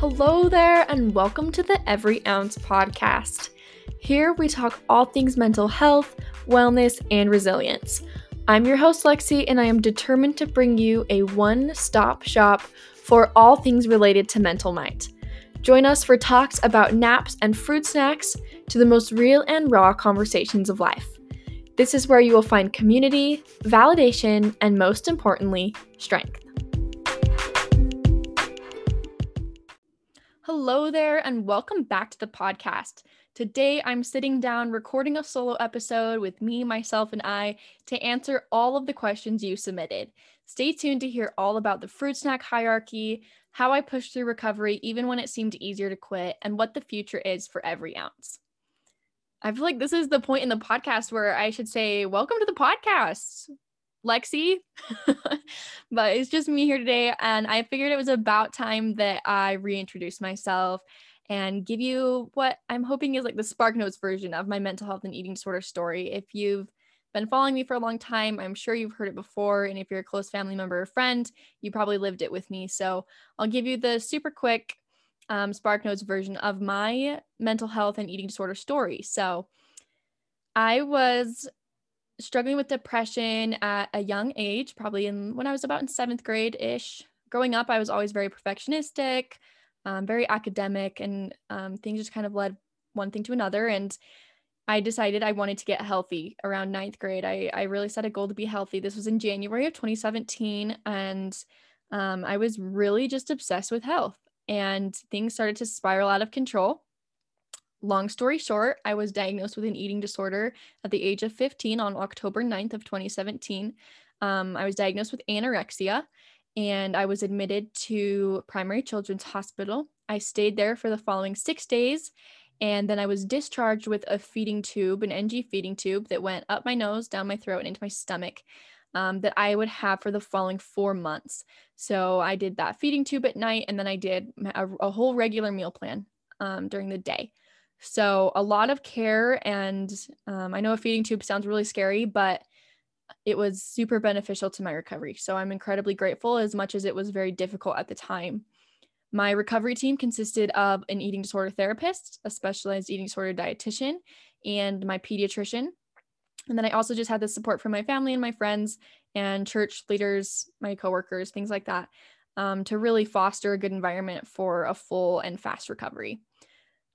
Hello there, and welcome to the Every Ounce podcast. Here we talk all things mental health, wellness, and resilience. I'm your host, Lexi, and I am determined to bring you a one stop shop for all things related to mental might. Join us for talks about naps and fruit snacks to the most real and raw conversations of life. This is where you will find community, validation, and most importantly, strength. Hello there, and welcome back to the podcast. Today, I'm sitting down recording a solo episode with me, myself, and I to answer all of the questions you submitted. Stay tuned to hear all about the fruit snack hierarchy, how I pushed through recovery even when it seemed easier to quit, and what the future is for every ounce. I feel like this is the point in the podcast where I should say, Welcome to the podcast, Lexi. but it's just me here today. And I figured it was about time that I reintroduce myself and give you what I'm hoping is like the Spark Notes version of my mental health and eating disorder story. If you've been following me for a long time, I'm sure you've heard it before. And if you're a close family member or friend, you probably lived it with me. So I'll give you the super quick um, Spark Notes version of my mental health and eating disorder story. So I was struggling with depression at a young age, probably in when I was about in seventh grade ish. Growing up, I was always very perfectionistic, um, very academic, and um, things just kind of led one thing to another. And I decided I wanted to get healthy around ninth grade. I, I really set a goal to be healthy. This was in January of 2017. And um, I was really just obsessed with health and things started to spiral out of control. Long story short, I was diagnosed with an eating disorder at the age of 15 on October 9th of 2017. Um, I was diagnosed with anorexia and I was admitted to Primary Children's Hospital. I stayed there for the following six days and then I was discharged with a feeding tube, an NG feeding tube that went up my nose, down my throat, and into my stomach um, that I would have for the following four months. So I did that feeding tube at night, and then I did a, a whole regular meal plan um, during the day. So a lot of care, and um, I know a feeding tube sounds really scary, but it was super beneficial to my recovery. So I'm incredibly grateful, as much as it was very difficult at the time. My recovery team consisted of an eating disorder therapist, a specialized eating disorder dietitian, and my pediatrician. And then I also just had the support from my family and my friends and church leaders, my coworkers, things like that, um, to really foster a good environment for a full and fast recovery.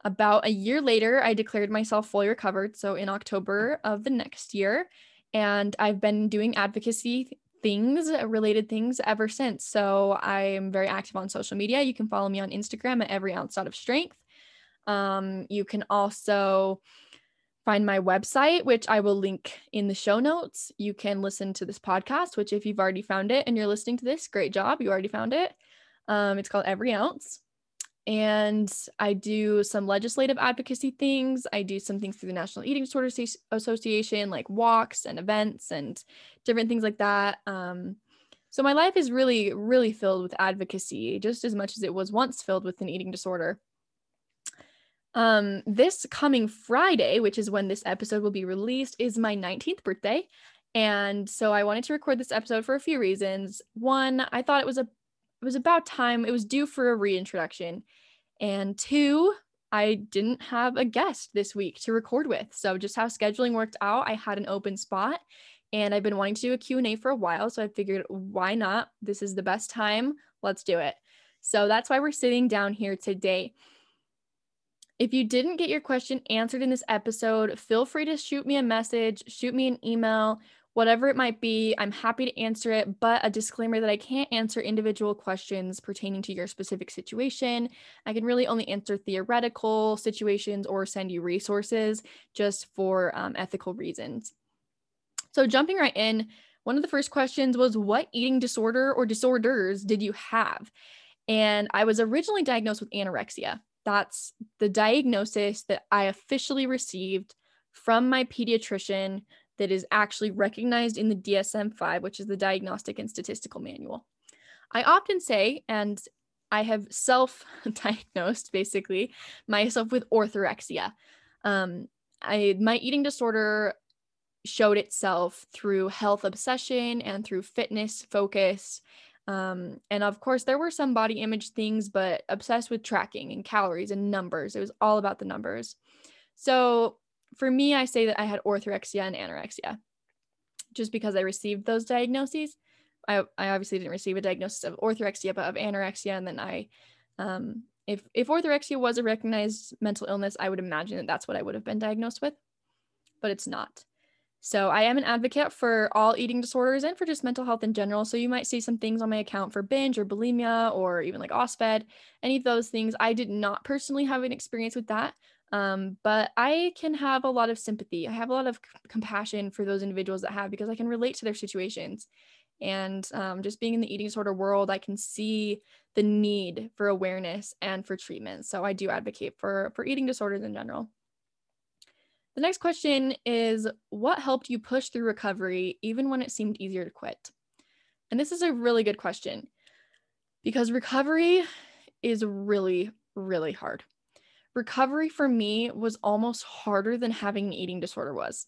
About a year later, I declared myself fully recovered. So in October of the next year, and I've been doing advocacy things, related things ever since. So I'm very active on social media. You can follow me on Instagram at every ounce out of strength. Um, you can also find my website, which I will link in the show notes. You can listen to this podcast, which, if you've already found it and you're listening to this, great job. You already found it. Um, it's called Every Ounce. And I do some legislative advocacy things. I do some things through the National Eating Disorder Association, like walks and events and different things like that. Um, so my life is really, really filled with advocacy, just as much as it was once filled with an eating disorder. Um, this coming Friday, which is when this episode will be released, is my 19th birthday. And so I wanted to record this episode for a few reasons. One, I thought it was a it was about time, it was due for a reintroduction. And two, I didn't have a guest this week to record with. So just how scheduling worked out, I had an open spot and I've been wanting to do a Q&A for a while, so I figured why not? This is the best time. Let's do it. So that's why we're sitting down here today. If you didn't get your question answered in this episode, feel free to shoot me a message, shoot me an email, whatever it might be. I'm happy to answer it, but a disclaimer that I can't answer individual questions pertaining to your specific situation. I can really only answer theoretical situations or send you resources just for um, ethical reasons. So, jumping right in, one of the first questions was What eating disorder or disorders did you have? And I was originally diagnosed with anorexia. That's the diagnosis that I officially received from my pediatrician that is actually recognized in the DSM 5, which is the Diagnostic and Statistical Manual. I often say, and I have self diagnosed basically myself with orthorexia. Um, I, my eating disorder showed itself through health obsession and through fitness focus Um, and of course, there were some body image things, but obsessed with tracking and calories and numbers. It was all about the numbers. So for me, I say that I had orthorexia and anorexia just because I received those diagnoses. I, I obviously didn't receive a diagnosis of orthorexia, but of anorexia. And then I, um, if, if orthorexia was a recognized mental illness, I would imagine that that's what I would have been diagnosed with, but it's not. So I am an advocate for all eating disorders and for just mental health in general. So you might see some things on my account for binge or bulimia or even like OSFED, any of those things. I did not personally have an experience with that. Um, but I can have a lot of sympathy. I have a lot of c- compassion for those individuals that have because I can relate to their situations. And um, just being in the eating disorder world, I can see the need for awareness and for treatment. So I do advocate for for eating disorders in general. The next question is What helped you push through recovery even when it seemed easier to quit? And this is a really good question because recovery is really, really hard. Recovery for me was almost harder than having an eating disorder was.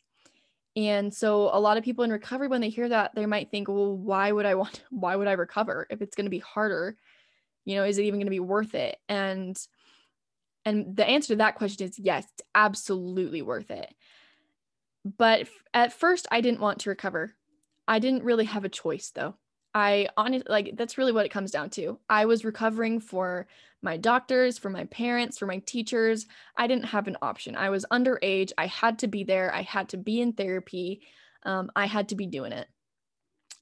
And so a lot of people in recovery when they hear that they might think, "Well, why would I want why would I recover if it's going to be harder? You know, is it even going to be worth it?" And and the answer to that question is yes, it's absolutely worth it. But at first, I didn't want to recover. I didn't really have a choice though. I honestly like that's really what it comes down to. I was recovering for my doctors, for my parents, for my teachers. I didn't have an option. I was underage. I had to be there. I had to be in therapy. Um, I had to be doing it.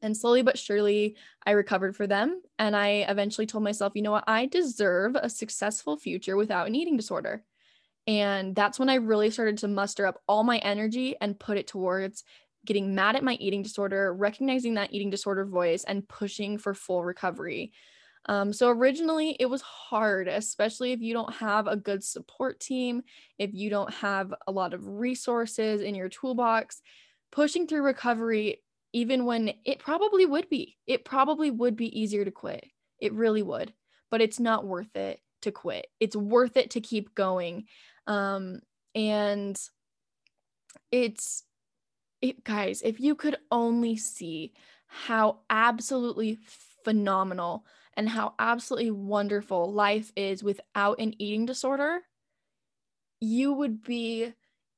And slowly but surely, I recovered for them. And I eventually told myself, you know what? I deserve a successful future without an eating disorder. And that's when I really started to muster up all my energy and put it towards getting mad at my eating disorder, recognizing that eating disorder voice, and pushing for full recovery. Um, so originally it was hard, especially if you don't have a good support team, if you don't have a lot of resources in your toolbox. Pushing through recovery even when it probably would be. It probably would be easier to quit. It really would, but it's not worth it to quit. It's worth it to keep going. Um, and it's, it, guys, if you could only see how absolutely phenomenal and how absolutely wonderful life is without an eating disorder, you would be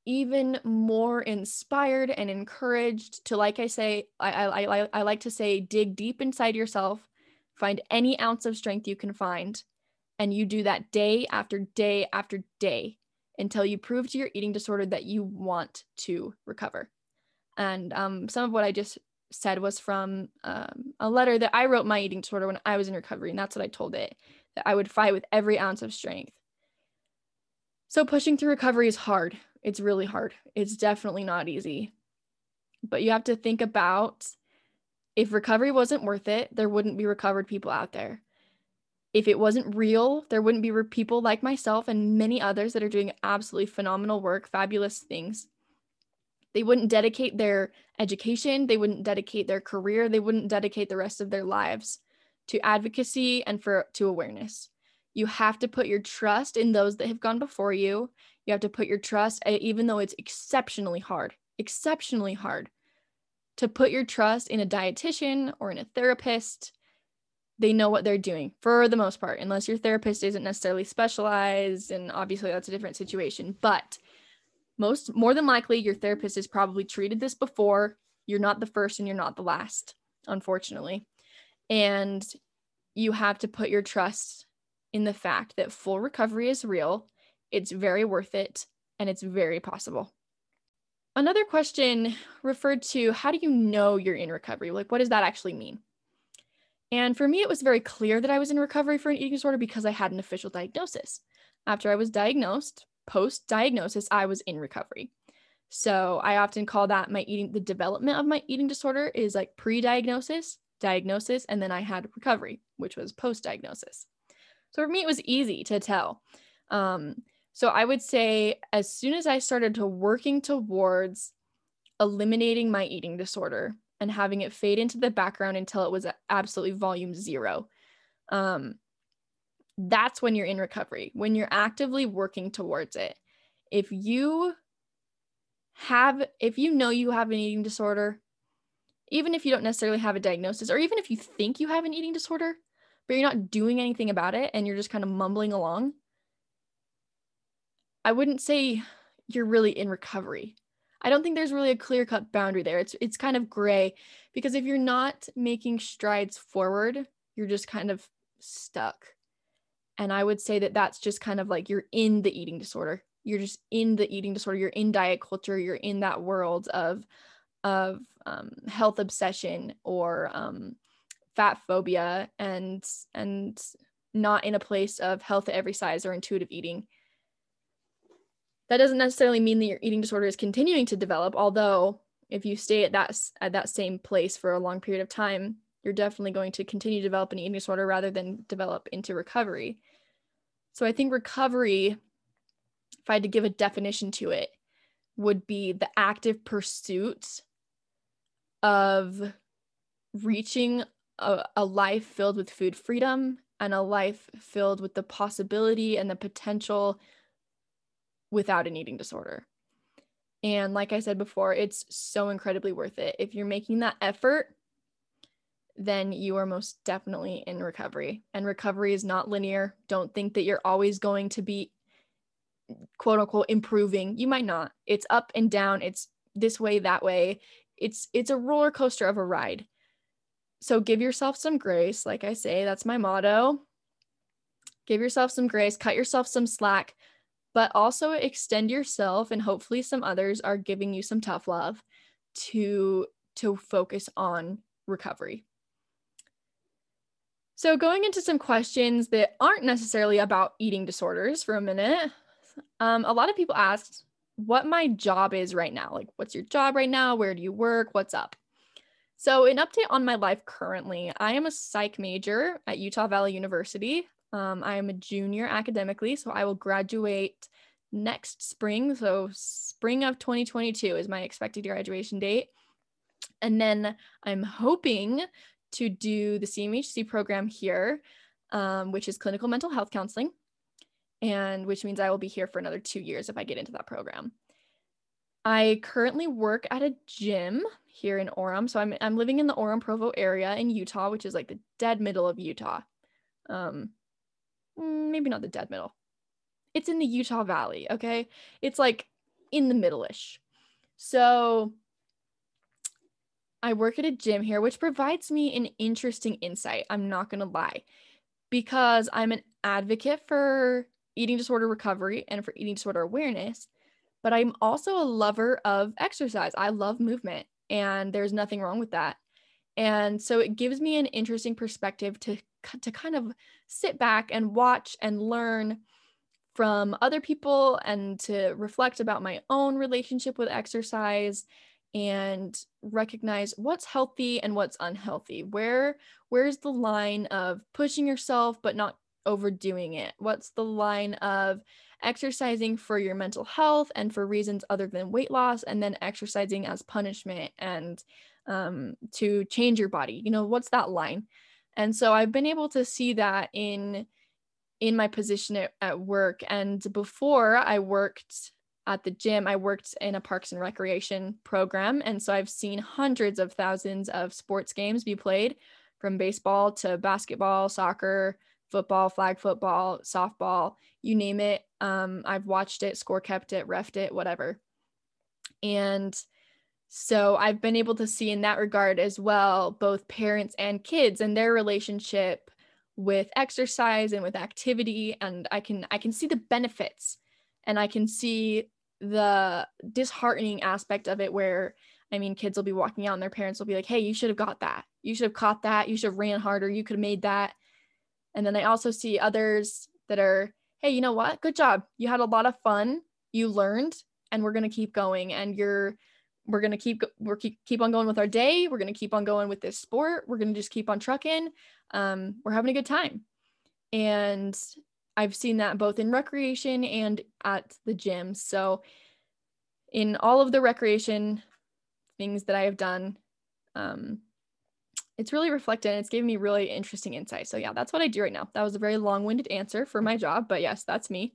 even more inspired and encouraged to like i say I, I i i like to say dig deep inside yourself find any ounce of strength you can find and you do that day after day after day until you prove to your eating disorder that you want to recover and um, some of what i just said was from um, a letter that i wrote my eating disorder when i was in recovery and that's what i told it that i would fight with every ounce of strength so pushing through recovery is hard it's really hard. It's definitely not easy. But you have to think about if recovery wasn't worth it, there wouldn't be recovered people out there. If it wasn't real, there wouldn't be people like myself and many others that are doing absolutely phenomenal work, fabulous things. They wouldn't dedicate their education, they wouldn't dedicate their career, they wouldn't dedicate the rest of their lives to advocacy and for to awareness. You have to put your trust in those that have gone before you. You have to put your trust, eh, even though it's exceptionally hard, exceptionally hard to put your trust in a dietitian or in a therapist. They know what they're doing for the most part, unless your therapist isn't necessarily specialized. And obviously, that's a different situation. But most, more than likely, your therapist has probably treated this before. You're not the first and you're not the last, unfortunately. And you have to put your trust in the fact that full recovery is real it's very worth it and it's very possible. Another question referred to how do you know you're in recovery? Like, what does that actually mean? And for me, it was very clear that I was in recovery for an eating disorder because I had an official diagnosis. After I was diagnosed, post diagnosis, I was in recovery. So I often call that my eating, the development of my eating disorder is like pre diagnosis, diagnosis, and then I had recovery, which was post diagnosis. So for me, it was easy to tell. Um, so I would say as soon as I started to working towards eliminating my eating disorder and having it fade into the background until it was absolutely volume zero, um, that's when you're in recovery, when you're actively working towards it. If you have, if you know you have an eating disorder, even if you don't necessarily have a diagnosis, or even if you think you have an eating disorder, but you're not doing anything about it and you're just kind of mumbling along, I wouldn't say you're really in recovery. I don't think there's really a clear cut boundary there. It's it's kind of gray because if you're not making strides forward, you're just kind of stuck. And I would say that that's just kind of like you're in the eating disorder. You're just in the eating disorder. You're in diet culture. You're in that world of of um, health obsession or um, fat phobia and and not in a place of health at every size or intuitive eating that doesn't necessarily mean that your eating disorder is continuing to develop although if you stay at that at that same place for a long period of time you're definitely going to continue to develop an eating disorder rather than develop into recovery so i think recovery if i had to give a definition to it would be the active pursuit of reaching a, a life filled with food freedom and a life filled with the possibility and the potential without an eating disorder. And like I said before, it's so incredibly worth it. If you're making that effort, then you are most definitely in recovery. And recovery is not linear. Don't think that you're always going to be quote unquote improving. You might not. It's up and down. It's this way, that way. It's it's a roller coaster of a ride. So give yourself some grace. Like I say, that's my motto. Give yourself some grace, cut yourself some slack but also extend yourself and hopefully some others are giving you some tough love to to focus on recovery. So going into some questions that aren't necessarily about eating disorders for a minute. Um, a lot of people ask what my job is right now. Like, what's your job right now? Where do you work? What's up? So, an update on my life currently I am a psych major at Utah Valley University. Um, I am a junior academically, so I will graduate next spring. So, spring of 2022 is my expected graduation date. And then I'm hoping to do the CMHC program here, um, which is clinical mental health counseling, and which means I will be here for another two years if I get into that program. I currently work at a gym here in Orem. So I'm, I'm living in the Orem Provo area in Utah, which is like the dead middle of Utah. Um, maybe not the dead middle. It's in the Utah Valley, okay? It's like in the middle-ish. So I work at a gym here, which provides me an interesting insight. I'm not going to lie, because I'm an advocate for eating disorder recovery and for eating disorder awareness, but I'm also a lover of exercise. I love movement, and there's nothing wrong with that. And so it gives me an interesting perspective to to kind of sit back and watch and learn from other people and to reflect about my own relationship with exercise and recognize what's healthy and what's unhealthy. Where where's the line of pushing yourself but not overdoing it? What's the line of exercising for your mental health and for reasons other than weight loss and then exercising as punishment and um, to change your body? You know what's that line? And so i've been able to see that in in my position at, at work. And before i worked at the gym i worked in a parks and recreation program and so i've seen hundreds of thousands of sports games be played from baseball to basketball soccer football flag football softball you name it um, i've watched it score kept it refed it whatever and so I've been able to see in that regard as well, both parents and kids and their relationship with exercise and with activity. And I can I can see the benefits and I can see the disheartening aspect of it where I mean kids will be walking out and their parents will be like, hey, you should have got that. You should have caught that. You should have ran harder. You could have made that. And then I also see others that are, hey, you know what? Good job. You had a lot of fun. You learned, and we're gonna keep going. And you're we're gonna keep we're keep, keep on going with our day we're gonna keep on going with this sport we're gonna just keep on trucking um, we're having a good time and i've seen that both in recreation and at the gym so in all of the recreation things that i have done um, it's really reflected and it's given me really interesting insight so yeah that's what i do right now that was a very long-winded answer for my job but yes that's me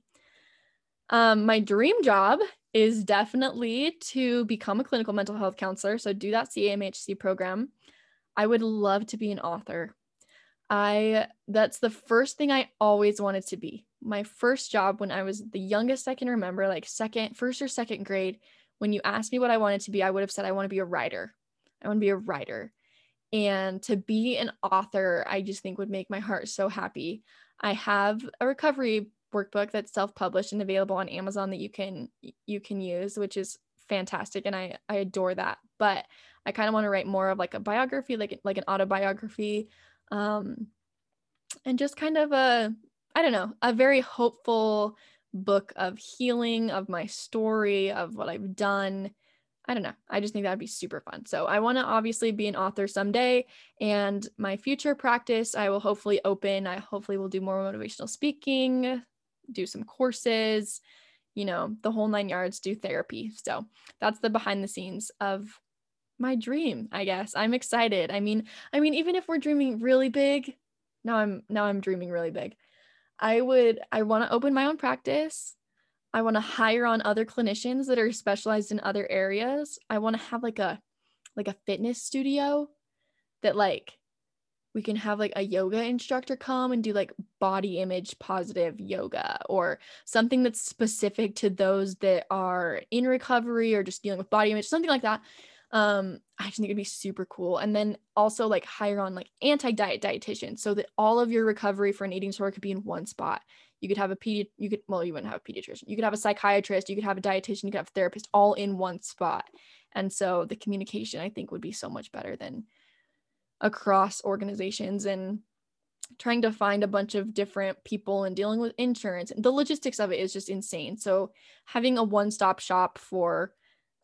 Um, my dream job is definitely to become a clinical mental health counselor. So do that CMHC program. I would love to be an author. I that's the first thing I always wanted to be. My first job when I was the youngest I can remember, like second, first or second grade, when you asked me what I wanted to be, I would have said I want to be a writer. I want to be a writer. And to be an author, I just think would make my heart so happy. I have a recovery workbook that's self-published and available on Amazon that you can you can use, which is fantastic and I I adore that. But I kind of want to write more of like a biography, like like an autobiography um and just kind of a I don't know, a very hopeful book of healing of my story of what I've done. I don't know. I just think that'd be super fun. So I want to obviously be an author someday and my future practice I will hopefully open. I hopefully will do more motivational speaking, do some courses, you know, the whole nine yards, do therapy. So that's the behind the scenes of my dream, I guess. I'm excited. I mean, I mean, even if we're dreaming really big, now I'm now I'm dreaming really big. I would I want to open my own practice. I want to hire on other clinicians that are specialized in other areas. I want to have like a like a fitness studio that like we can have like a yoga instructor come and do like body image positive yoga or something that's specific to those that are in recovery or just dealing with body image, something like that. Um, I just think it'd be super cool. And then also like hire on like anti-diet dietitians so that all of your recovery for an eating disorder could be in one spot. You could have a pedi you could well, you wouldn't have a pediatrician. You could have a psychiatrist, you could have a dietitian, you could have a therapist all in one spot. And so the communication I think would be so much better than across organizations and trying to find a bunch of different people and dealing with insurance. The logistics of it is just insane. So having a one-stop shop for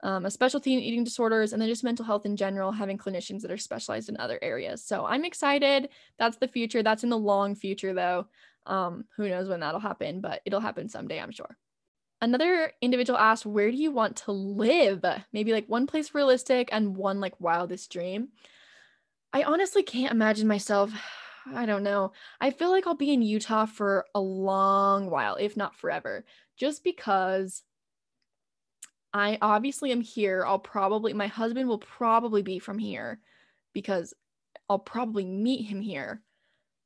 um, a specialty in eating disorders and then just mental health in general, having clinicians that are specialized in other areas. So I'm excited. That's the future. That's in the long future though. Um, who knows when that'll happen, but it'll happen someday, I'm sure. Another individual asked, Where do you want to live? Maybe like one place realistic and one like wildest dream. I honestly can't imagine myself. I don't know. I feel like I'll be in Utah for a long while, if not forever, just because I obviously am here. I'll probably, my husband will probably be from here because I'll probably meet him here,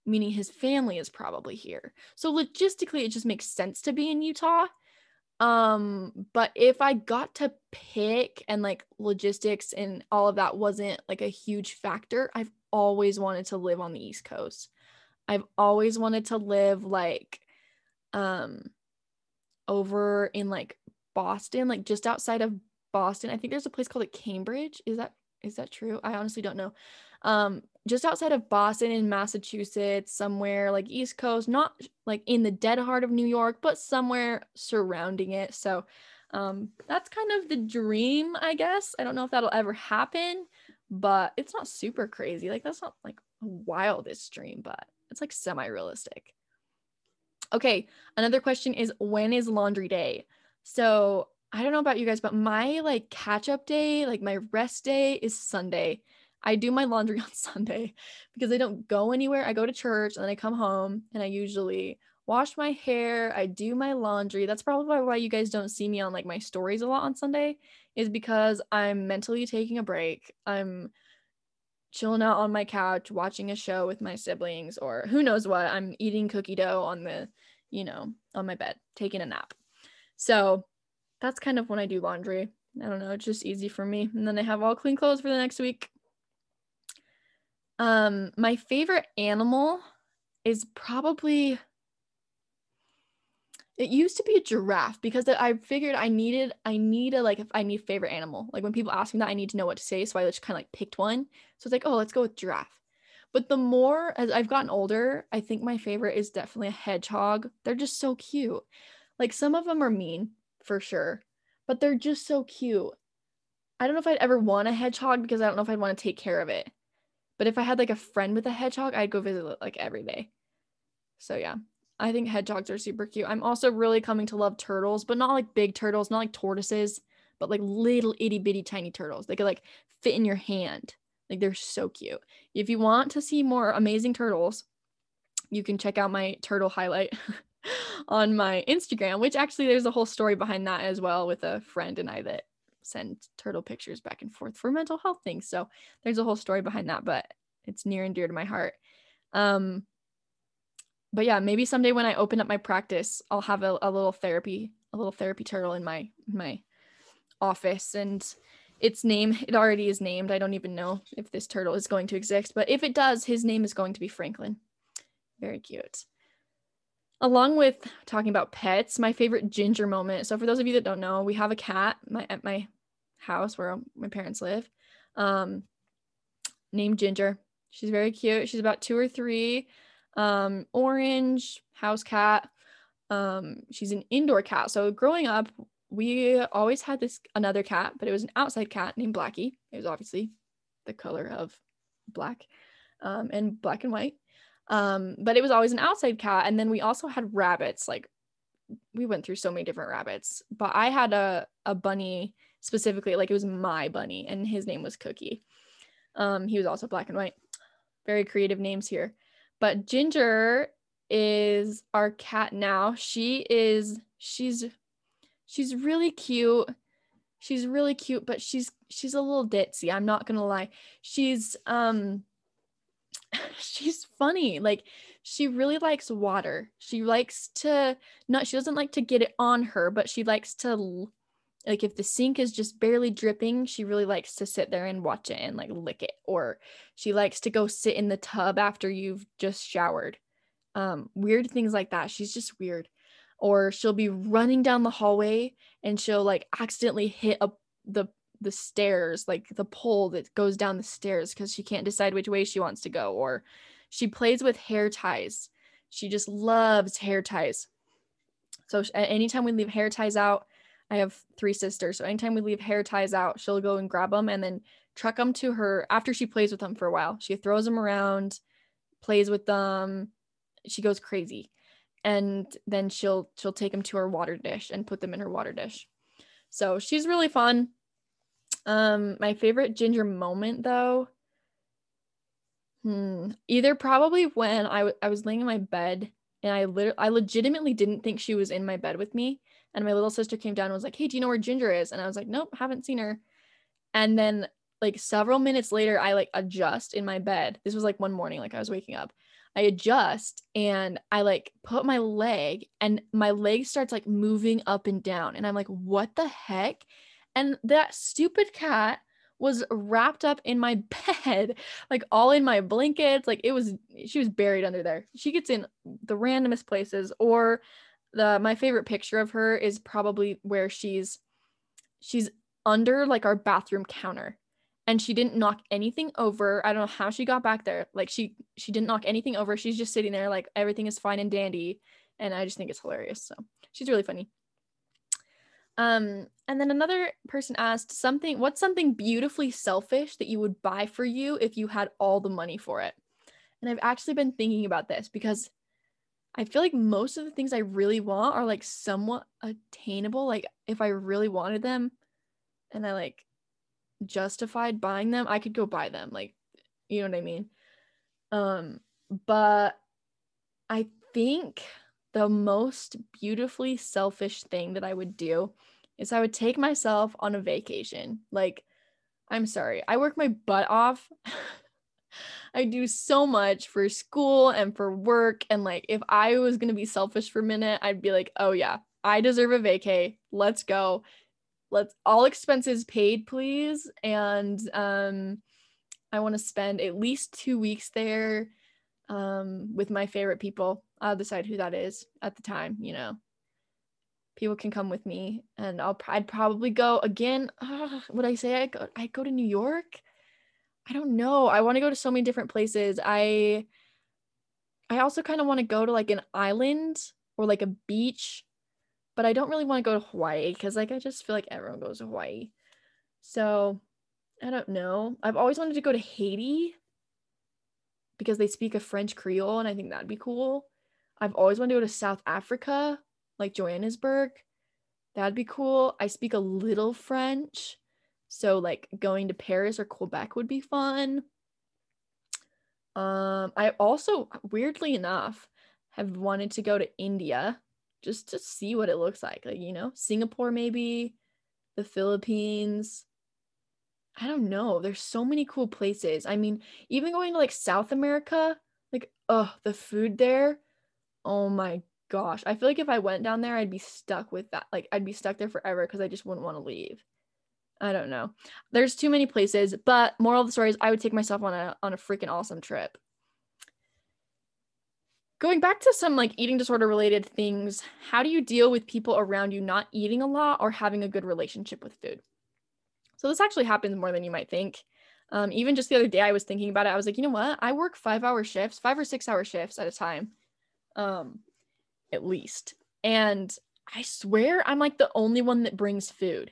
meaning his family is probably here. So logistically, it just makes sense to be in Utah. Um, but if I got to pick and like logistics and all of that wasn't like a huge factor, I've always wanted to live on the East Coast. I've always wanted to live like um over in like Boston, like just outside of Boston. I think there's a place called like Cambridge. Is that is that true? I honestly don't know. Um, just outside of Boston in Massachusetts, somewhere like East Coast, not like in the dead heart of New York, but somewhere surrounding it. So um, that's kind of the dream, I guess. I don't know if that'll ever happen, but it's not super crazy. Like that's not like a wildest dream, but it's like semi-realistic. Okay, another question is when is laundry day? So I don't know about you guys, but my like catch up day, like my rest day is Sunday. I do my laundry on Sunday because I don't go anywhere. I go to church and then I come home and I usually wash my hair, I do my laundry. That's probably why you guys don't see me on like my stories a lot on Sunday is because I'm mentally taking a break. I'm chilling out on my couch watching a show with my siblings or who knows what. I'm eating cookie dough on the, you know, on my bed, taking a nap. So that's kind of when I do laundry. I don't know, it's just easy for me. And then I have all clean clothes for the next week. Um, my favorite animal is probably it used to be a giraffe because I figured I needed I need a like if I need favorite animal. Like when people ask me that, I need to know what to say. So I just kind of like picked one. So it's like, oh, let's go with giraffe. But the more as I've gotten older, I think my favorite is definitely a hedgehog. They're just so cute. Like some of them are mean for sure, but they're just so cute. I don't know if I'd ever want a hedgehog because I don't know if I'd want to take care of it. But if I had like a friend with a hedgehog, I'd go visit it like every day. So yeah, I think hedgehogs are super cute. I'm also really coming to love turtles, but not like big turtles, not like tortoises, but like little itty bitty tiny turtles. They could like fit in your hand. Like they're so cute. If you want to see more amazing turtles, you can check out my turtle highlight on my Instagram, which actually there's a whole story behind that as well with a friend and I that send turtle pictures back and forth for mental health things. So there's a whole story behind that, but it's near and dear to my heart. Um, but yeah, maybe someday when I open up my practice, I'll have a, a little therapy, a little therapy turtle in my my office and its name it already is named i don't even know if this turtle is going to exist but if it does his name is going to be franklin very cute along with talking about pets my favorite ginger moment. So for those of you that don't know we have a cat my, at my house where my parents live um, named ginger. She's very cute. She's about two or three. Um, orange house cat. Um, she's an indoor cat. So growing up we always had this another cat, but it was an outside cat named Blackie. It was obviously the color of black um, and black and white. Um, but it was always an outside cat. And then we also had rabbits. Like we went through so many different rabbits, but I had a, a bunny specifically, like it was my bunny, and his name was Cookie. Um, he was also black and white. Very creative names here. But Ginger is our cat now. She is, she's she's really cute she's really cute but she's she's a little ditzy i'm not gonna lie she's um she's funny like she really likes water. She likes to not she doesn't like to get it on her but she likes to like if the sink is just barely dripping she really likes to sit there and watch it and like lick it. Or she likes to go sit in the tub after you've just showered. Um weird things like that. She's just weird. Or she'll be running down the hallway and she'll like accidentally hit up the the stairs like the pole that goes down the stairs because she can't decide which way she wants to go or she plays with hair ties. She just loves hair ties. So anytime we leave hair ties out i have three sisters so anytime we leave hair ties out she'll go and grab them and then truck them to her after she plays with them for a while. She throws them around plays with them she goes crazy. And then she'll she'll take them to her water dish and put them in her water dish. So she's really fun um my favorite ginger moment though hmm either probably when I, w- I was laying in my bed and i literally i legitimately didn't think she was in my bed with me and my little sister came down and was like hey do you know where ginger is and i was like nope haven't seen her and then like several minutes later i like adjust in my bed this was like one morning like i was waking up I adjust and I like put my leg and my leg starts like moving up and down. And I'm like, what the heck? And that stupid cat was wrapped up in my bed, like all in my blankets. Like it was, she was buried under there. She gets in the randomest places. Or the, my favorite picture of her is probably where she's, she's under like our bathroom counter and she didn't knock anything over. I don't know how she got back there. Like she she didn't knock anything over. She's just sitting there like everything is fine and dandy and I just think it's hilarious. So, she's really funny. Um and then another person asked something what's something beautifully selfish that you would buy for you if you had all the money for it? And I've actually been thinking about this because I feel like most of the things I really want are like somewhat attainable. Like if I really wanted them and I like justified buying them, I could go buy them. Like, you know what I mean? Um, but I think the most beautifully selfish thing that I would do is I would take myself on a vacation. Like, I'm sorry, I work my butt off. I do so much for school and for work. And like, if I was going to be selfish for a minute, I'd be like, oh, yeah, I deserve a vacay. Let's go let's all expenses paid please and um i want to spend at least two weeks there um with my favorite people i'll decide who that is at the time you know people can come with me and i'll i'd probably go again uh, would i say i go i go to new york i don't know i want to go to so many different places i i also kind of want to go to like an island or like a beach but I don't really want to go to Hawaii because like I just feel like everyone goes to Hawaii. So I don't know. I've always wanted to go to Haiti because they speak a French Creole and I think that'd be cool. I've always wanted to go to South Africa, like Johannesburg. That'd be cool. I speak a little French. So like going to Paris or Quebec would be fun. Um I also weirdly enough have wanted to go to India just to see what it looks like. Like, you know, Singapore, maybe the Philippines. I don't know. There's so many cool places. I mean, even going to like South America, like, oh, the food there. Oh my gosh. I feel like if I went down there, I'd be stuck with that. Like, I'd be stuck there forever because I just wouldn't want to leave. I don't know. There's too many places, but moral of the story is I would take myself on a on a freaking awesome trip. Going back to some like eating disorder related things, how do you deal with people around you not eating a lot or having a good relationship with food? So this actually happens more than you might think. Um, even just the other day, I was thinking about it. I was like, you know what? I work five hour shifts, five or six hour shifts at a time, um, at least. And I swear I'm like the only one that brings food.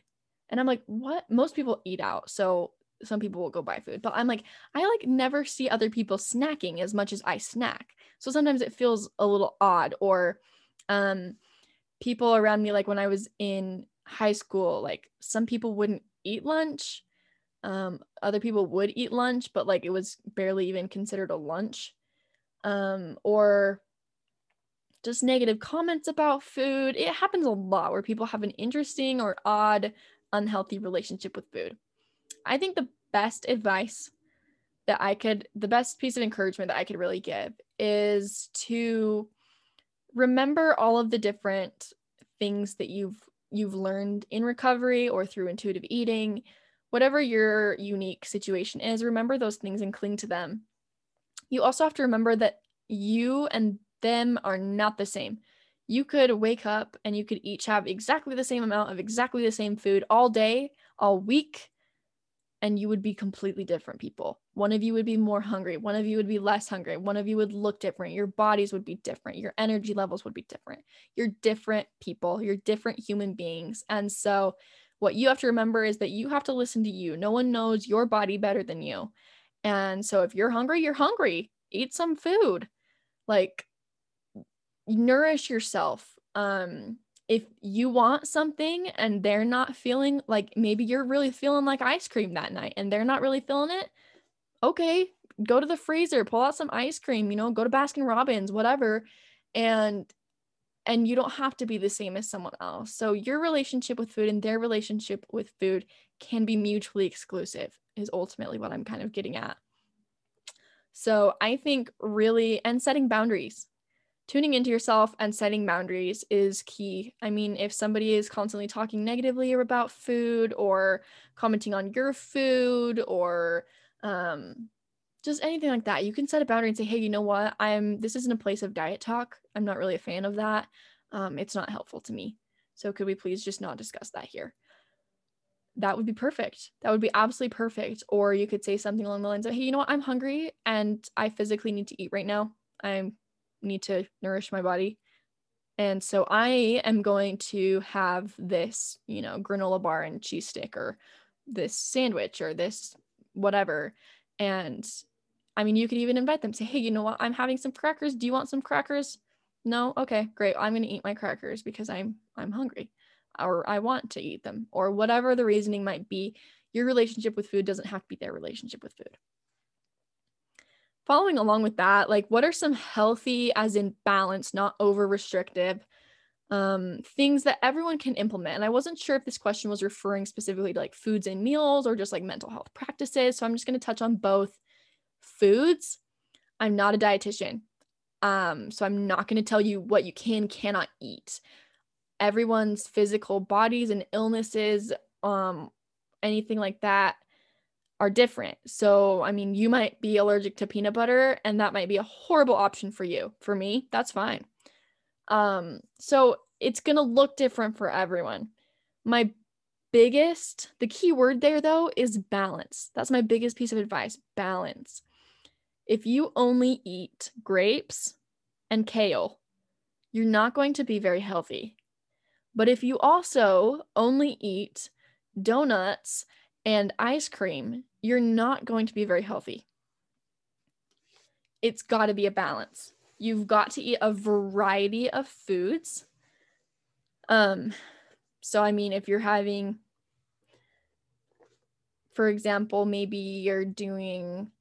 And I'm like, what? Most people eat out. So some people will go buy food. But I'm like, I like never see other people snacking as much as I snack. So sometimes it feels a little odd. Or um people around me, like when I was in high school, like some people wouldn't eat lunch. Um, other people would eat lunch, but like it was barely even considered a lunch. Um, or just negative comments about food. It happens a lot where people have an interesting or odd unhealthy relationship with food. I think the best advice that I could, the best piece of encouragement that I could really give is to remember all of the different things that you've you've learned in recovery or through intuitive eating whatever your unique situation is remember those things and cling to them you also have to remember that you and them are not the same you could wake up and you could each have exactly the same amount of exactly the same food all day, all week, and you would be completely different people. One of you would be more hungry, one of you would be less hungry, one of you would look different, your bodies would be different, your energy levels would be different. You're different people, you're different human beings. And so, what you have to remember is that you have to listen to you. No one knows your body better than you. And so, if you're hungry, you're hungry. Eat some food. Like, nourish yourself um if you want something and they're not feeling like maybe you're really feeling like ice cream that night and they're not really feeling it okay go to the freezer pull out some ice cream you know go to baskin robbins whatever and and you don't have to be the same as someone else. So your relationship with food and their relationship with food can be mutually exclusive is ultimately what i'm kind of getting at. So i think really and setting boundaries tuning into yourself and setting boundaries is key. I mean, if somebody is constantly talking negatively about food or commenting on your food or um, just anything like that, you can set a boundary and say, hey, you know what? I'm this isn't a place of diet talk. I'm not really a fan of that. Um, it's not helpful to me. So could we please just not discuss that here? That would be perfect. That would be absolutely perfect. Or you could say something along the lines of, hey, you know what? I'm hungry and I physically need to eat right now. I'm need to nourish my body. And so I am going to have this, you know, granola bar and cheese stick or this sandwich or this whatever. And I mean, you could even invite them, say, hey, you know what? I'm having some crackers. Do you want some crackers? No? Okay, great. I'm gonna eat my crackers because I'm I'm hungry or I want to eat them, or whatever the reasoning might be. Your relationship with food doesn't have to be their relationship with food following along with that, like what are some healthy, as in balance, not over restrictive um, things that everyone can implement? And I wasn't sure if this question was referring specifically to like foods and meals or just like mental health practices. So I'm just going to touch on both foods. I'm not a dietitian. Um, so I'm not going to tell you what you can, cannot eat. Everyone's physical bodies and illnesses, um, anything like that are different. So, I mean, you might be allergic to peanut butter and that might be a horrible option for you. For me, that's fine. Um, so it's going to look different for everyone. My biggest, the key word there though is balance. That's my biggest piece of advice, balance. If you only eat grapes and kale, you're not going to be very healthy. But if you also only eat donuts and ice cream, you're not going to be very healthy. It's got to be a balance. You've got to eat a variety of foods. Um, so I mean, if you're having, for example, maybe you're doing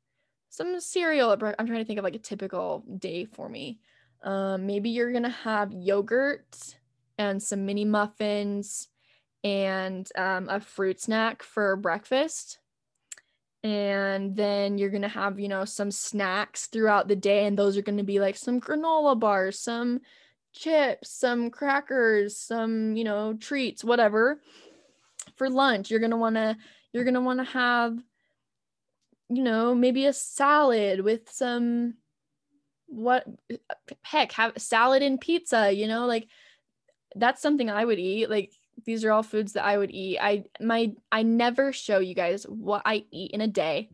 some cereal. I'm trying to think of like a typical day for me. Um, maybe you're gonna have yogurt and some mini muffins and um, a fruit snack for breakfast. And then you're gonna have, you know, some snacks throughout the day, and those are gonna be like some granola bars, some chips, some crackers, some, you know, treats, whatever. For lunch, you're gonna wanna you're gonna wanna have, you know, maybe a salad with some what heck have salad and pizza you know like that's something i would eat like these are all foods that i would eat i my i never show you guys what i eat in a day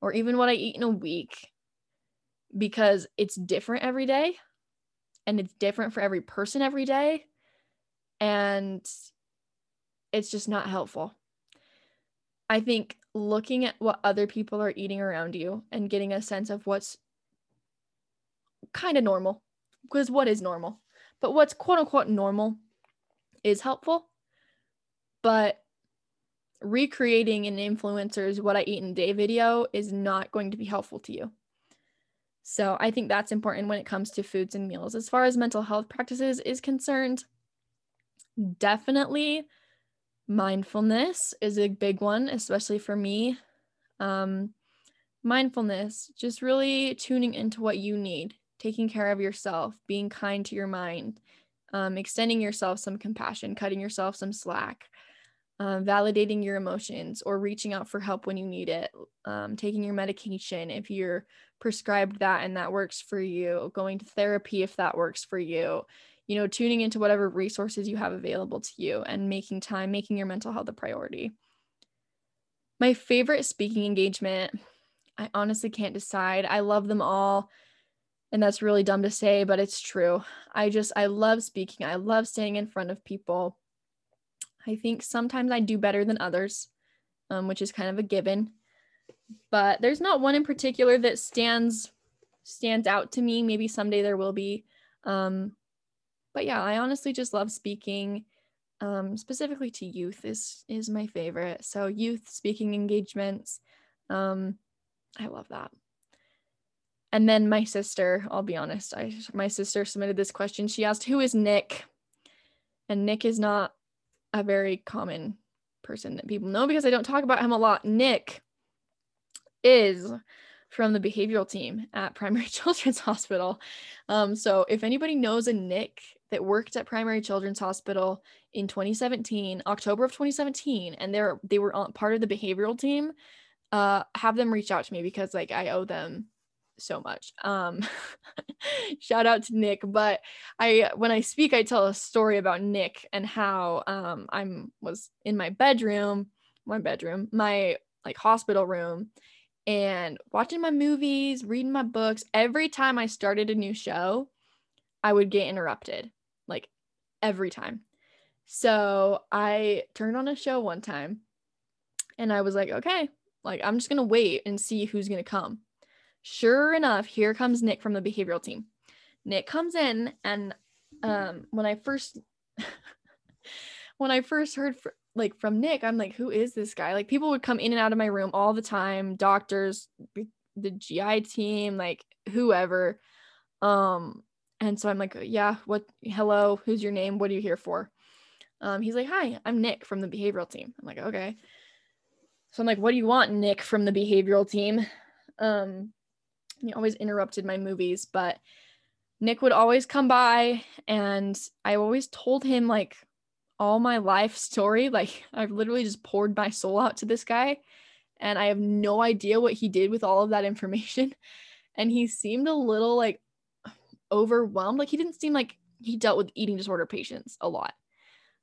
or even what i eat in a week because it's different every day and it's different for every person every day and it's just not helpful i think looking at what other people are eating around you and getting a sense of what's kind of normal because what is normal? But what's quote unquote normal is helpful. But recreating an influencer's what I eat in a day video is not going to be helpful to you. So I think that's important when it comes to foods and meals. As far as mental health practices is concerned, definitely mindfulness is a big one, especially for me. Um, mindfulness, just really tuning into what you need taking care of yourself, being kind to your mind, um, extending yourself some compassion, cutting yourself some slack, um, validating your emotions, or reaching out for help when you need it, um, taking your medication if you're prescribed that and that works for you, going to therapy if that works for you. You know, tuning into whatever resources you have available to you and making time, making your mental health a priority. My favorite speaking engagement, I honestly can't decide. I love them all and that's really dumb to say but it's true i just i love speaking i love staying in front of people i think sometimes i do better than others um, which is kind of a given. But there's not one in particular that stands stands out to me. Maybe someday there will be. Um, but yeah i honestly just love speaking um, specifically to youth is is my favorite. So youth speaking engagements um, i love that. And then my sister, I'll be honest, I my sister submitted this question. She asked, "Who is Nick?" And Nick is not a very common person that people know because I don't talk about him a lot. Nick is from the behavioral team at Primary Children's Hospital. Um, so if anybody knows a Nick that worked at Primary Children's Hospital in 2017, October of 2017, and they're they were on part of the behavioral team, uh, have them reach out to me because like I owe them so much. Um shout out to Nick, but I when I speak I tell a story about Nick and how um I'm was in my bedroom, my bedroom, my like hospital room and watching my movies, reading my books. Every time I started a new show, I would get interrupted. Like every time. So, I turned on a show one time and I was like, okay, like I'm just to wait and see who's to come Sure enough, here comes Nick from the behavioral team. Nick comes in, and um, when I first when I first heard fr- like from Nick, I'm like, who is this guy? Like people would come in and out of my room all the time, doctors, the GI team, like whoever. Um, and so I'm like, yeah, what hello, who's your name? What are you here for? Um, he's like, Hi, I'm Nick from the behavioral team. I'm like, okay. So I'm like, what do you want, Nick from the behavioral team? Um, he always interrupted my movies, but Nick would always come by and I always told him like all my life story. Like I've literally just poured my soul out to this guy and I have no idea what he did with all of that information. And he seemed a little like overwhelmed. Like he didn't seem like he dealt with eating disorder patients a lot.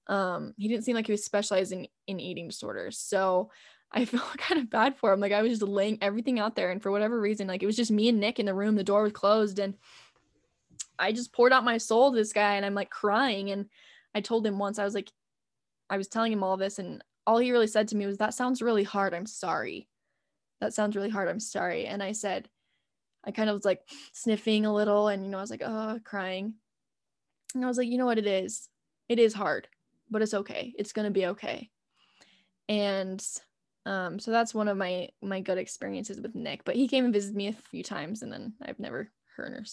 Um, he didn't seem like he was specializing in eating disorders. So I felt kind of bad for him. Like I was just laying everything out there. And for whatever reason, like it was just me and Nick in the room. The door was closed. And I just poured out my soul to this guy and I'm like crying. And I told him once, I was like, I was telling him all this. And all he really said to me was, That sounds really hard. I'm sorry. That sounds really hard. I'm sorry. And I said, I kind of was like sniffing a little. And, you know, I was like, Oh, crying. And I was like, You know what it is? It is hard, but it's okay. It's going to be okay. And um, so that's one of my my good experiences with Nick. But he came and visited me a few times, and then I've never heard or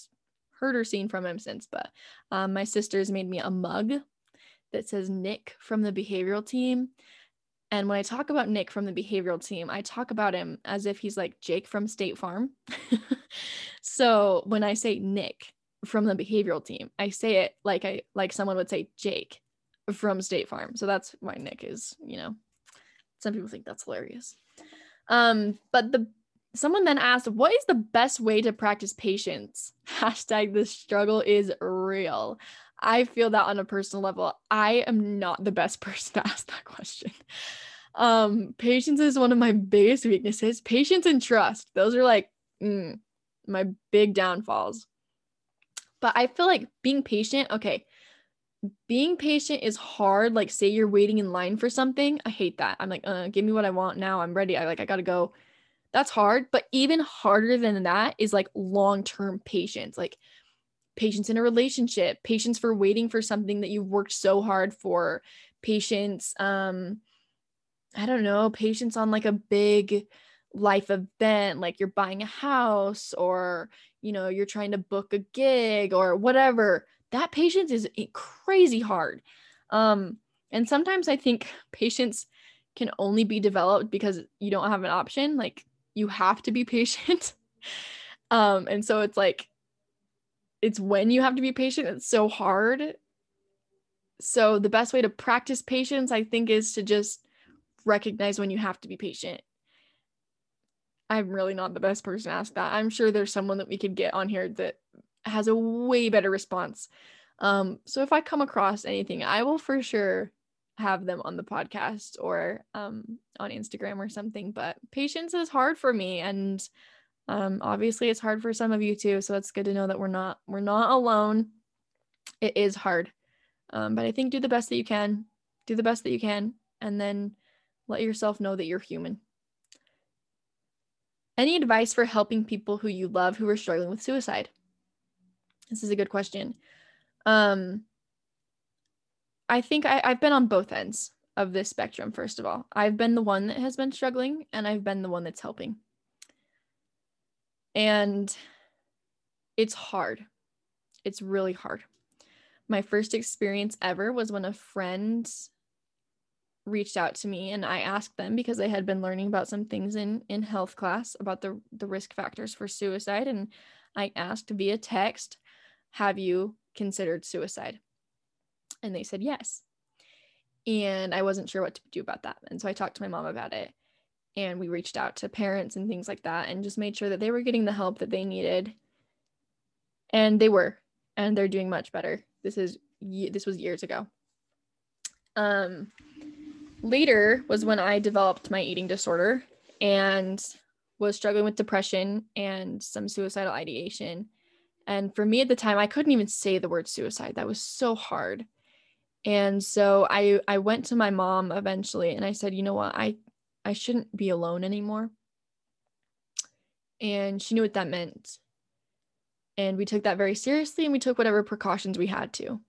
heard or seen from him since, but um, my sisters made me a mug that says Nick from the behavioral team. And when I talk about Nick from the behavioral team, I talk about him as if he's like Jake from State Farm. so when I say Nick from the behavioral team, I say it like I like someone would say Jake from State Farm. So that's why Nick is, you know, some people think that's hilarious. Um, but the someone then asked, what is the best way to practice patience? Hashtag the struggle is real. I feel that on a personal level. I am not the best person to ask that question. Um, patience is one of my biggest weaknesses. Patience and trust. Those are like mm, my big downfalls. But I feel like being patient, okay, being patient is hard. Like, say you're waiting in line for something. I hate that. I'm like, uh, give me what I want now. I'm ready. I like, I gotta go. That's hard. But even harder than that is like long term patience. Like, patience in a relationship, patience for waiting for something that you've worked so hard for, patience, um, I don't know, patience on like a big life event, like you're buying a house or, you know, you're trying to book a gig or whatever. That patience is crazy hard. Um, and sometimes I think patience can only be developed because you don't have an option. Like you have to be patient. um, and so it's like it's when you have to be patient it's so hard so the best way to practice patience i think is to just recognize when you have to be patient i'm really not the best person to ask that i'm sure there's someone that we could get on here that has a way better response. Um, so if i come across anything i will for sure have them on the podcast or um, on instagram or something but patience is hard for me and um, obviously it's hard for some of you too so it's good to know that we're not we're not alone. It is hard um, but i think do the best that you can do the best that you can and then let yourself know that you're human. Any advice for helping people who you love who are struggling with suicide this is a good question um i think I, i've been on both ends of this spectrum first of all i've been the one that has been struggling and i've been the one that's helping and it's hard. It's really hard. My first experience ever was when a friend reached out to me and I asked them because I had been learning about some things in in health class about the the risk factors for suicide and I asked via text, "Have you considered suicide?" And they said yes. And I wasn't sure what to do about that. And so I talked to my mom about it and we reached out to parents and things like that and just made sure that they were getting the help that they needed and they were and they're doing much better this is this was years ago um later was when i developed my eating disorder and was struggling with depression and some suicidal ideation and for me at the time i couldn't even say the word suicide that was so hard and so i i went to my mom eventually and i said you know what i I shouldn't be alone anymore. And she knew what that meant. And we took that very seriously and we took whatever precautions we had to.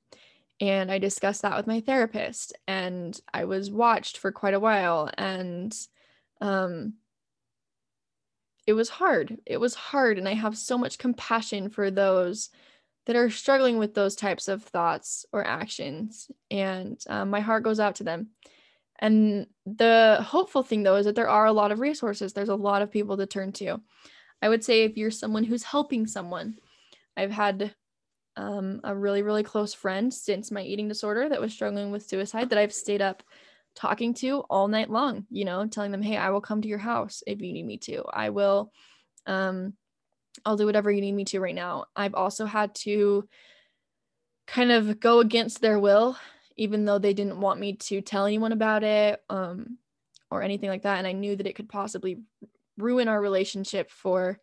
And I discussed that with my therapist and I was watched for quite a while and um it was hard. It was hard and I have so much compassion for those that are struggling with those types of thoughts or actions and um, my heart goes out to them and the hopeful thing though is that there are a lot of resources. There's a lot of people to turn to. I would say if you're someone who's helping someone, I've had um, a really, really close friend since my eating disorder that was struggling with suicide that I've stayed up talking to all night long, you know, telling them, hey, I will come to your house if you need me to. I will, um, I'll do whatever you need me to right now. I've also had to kind of go against their will even though they didn't want me to tell anyone about it um, or anything like that. And I knew that it could possibly ruin our relationship for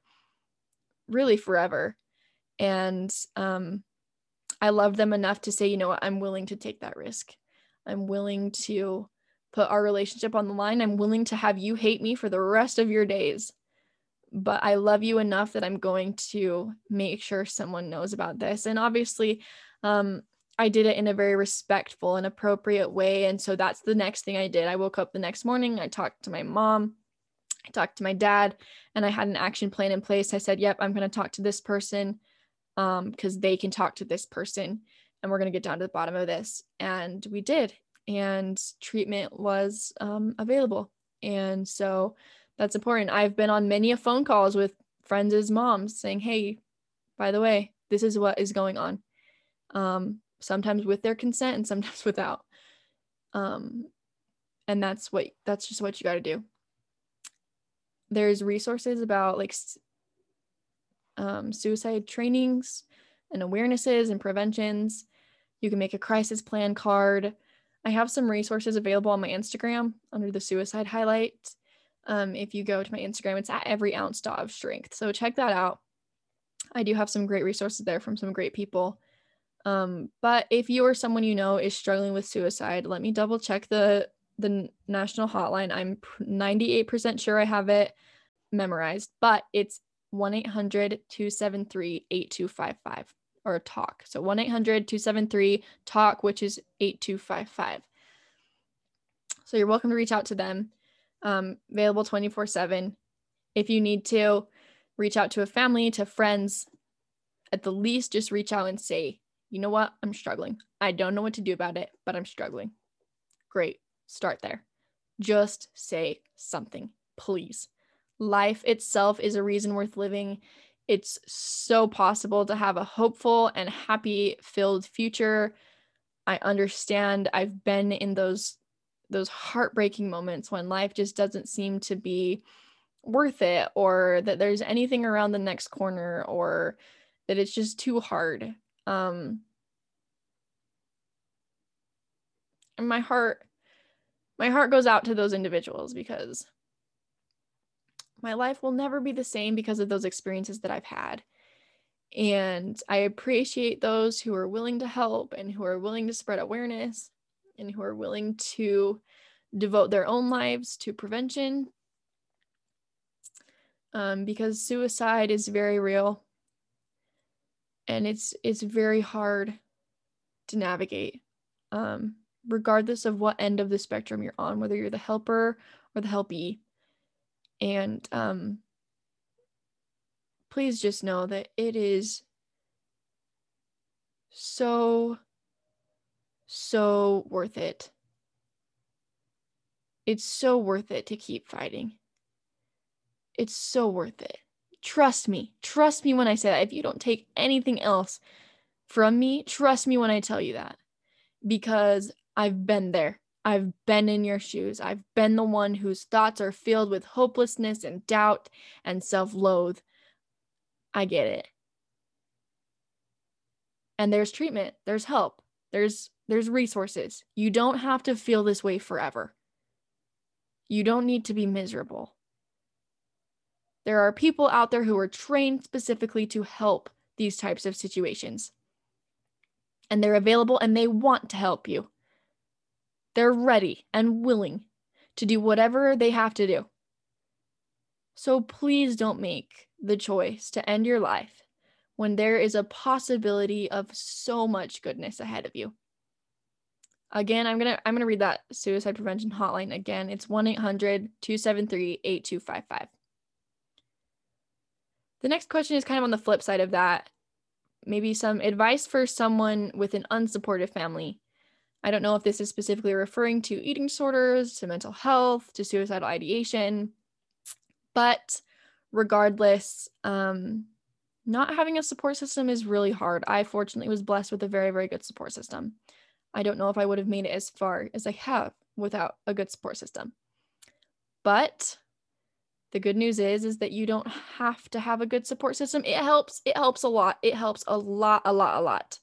really forever. And um, I loved them enough to say, you know what, I'm willing to take that risk. I'm willing to put our relationship on the line. I'm willing to have you hate me for the rest of your days. But I love you enough that I'm going to make sure someone knows about this. And obviously, um, I did it in a very respectful and appropriate way. And so that's the next thing I did. I woke up the next morning, I talked to my mom, I talked to my dad, and I had an action plan in place. I said, Yep, I'm going to talk to this person. um because they can talk to this person and we're going to get down to the bottom of this and we did and treatment was um, available. And so that's important. I've been on many of phone calls with friends' moms saying hey by the way this is what is going on. Um, sometimes with their consent and sometimes without. Um, and that's what that's just what you got to do. There's resources about like um, suicide trainings and awarenesses and preventions. You can make a crisis plan card i have some resources available on my instagram under the suicide highlight. Um, if you go to my instagram it's at every ounce dot of strength. So check that out. I do have some great resources there from some great people. Um, but if you or someone you know is struggling with suicide, let me double check the the national hotline. I'm 98% sure I have it memorized, but it's 1-800-273-8255 or talk. So 1-800-273-talk, which is 8255. So you're welcome to reach out to them. Um, available 24/7. If you need to, reach out to a family, to friends. At the least, just reach out and say, you know what? I'm struggling. I don't know what to do about it, but I'm struggling. Great. Start there. Just say something, please. Life itself is a reason worth living. It's so possible to have a hopeful and happy filled future. I understand I've been in those those heartbreaking moments when life just doesn't seem to be worth it or that there's anything around the next corner or that it's just too hard um and my heart my heart goes out to those individuals because my life will never be the same because of those experiences that I've had. And I appreciate those who are willing to help and who are willing to spread awareness and who are willing to devote their own lives to prevention. Um, because suicide is very real and it's it's very hard to navigate um, regardless of what end of the spectrum you're on whether you're the helper or the helpee and um, please just know that it is so so worth it it's so worth it to keep fighting it's so worth it Trust me. Trust me when I say that. If you don't take anything else from me, trust me when I tell you that. Because I've been there. I've been in your shoes. I've been the one whose thoughts are filled with hopelessness and doubt and self loathe. I get it. And there's treatment, there's help, there's there's resources. You don't have to feel this way forever. You don't need to be miserable. There are people out there who are trained specifically to help these types of situations. And they're available and they want to help you. They're ready and willing to do whatever they have to do. So please don't make the choice to end your life when there is a possibility of so much goodness ahead of you. Again, I'm going to I'm going to read that suicide prevention hotline again. It's 1-800-273-8255. The next question is kind of on the flip side of that. Maybe some advice for someone with an unsupportive family. I don't know if this is specifically referring to eating disorders, to mental health, to suicidal ideation, but regardless, um, not having a support system is really hard. I fortunately was blessed with a very, very good support system. I don't know if I would have made it as far as I have without a good support system. But the good news is is that you don't have to have a good support system it helps it helps a lot it helps a lot a lot a lot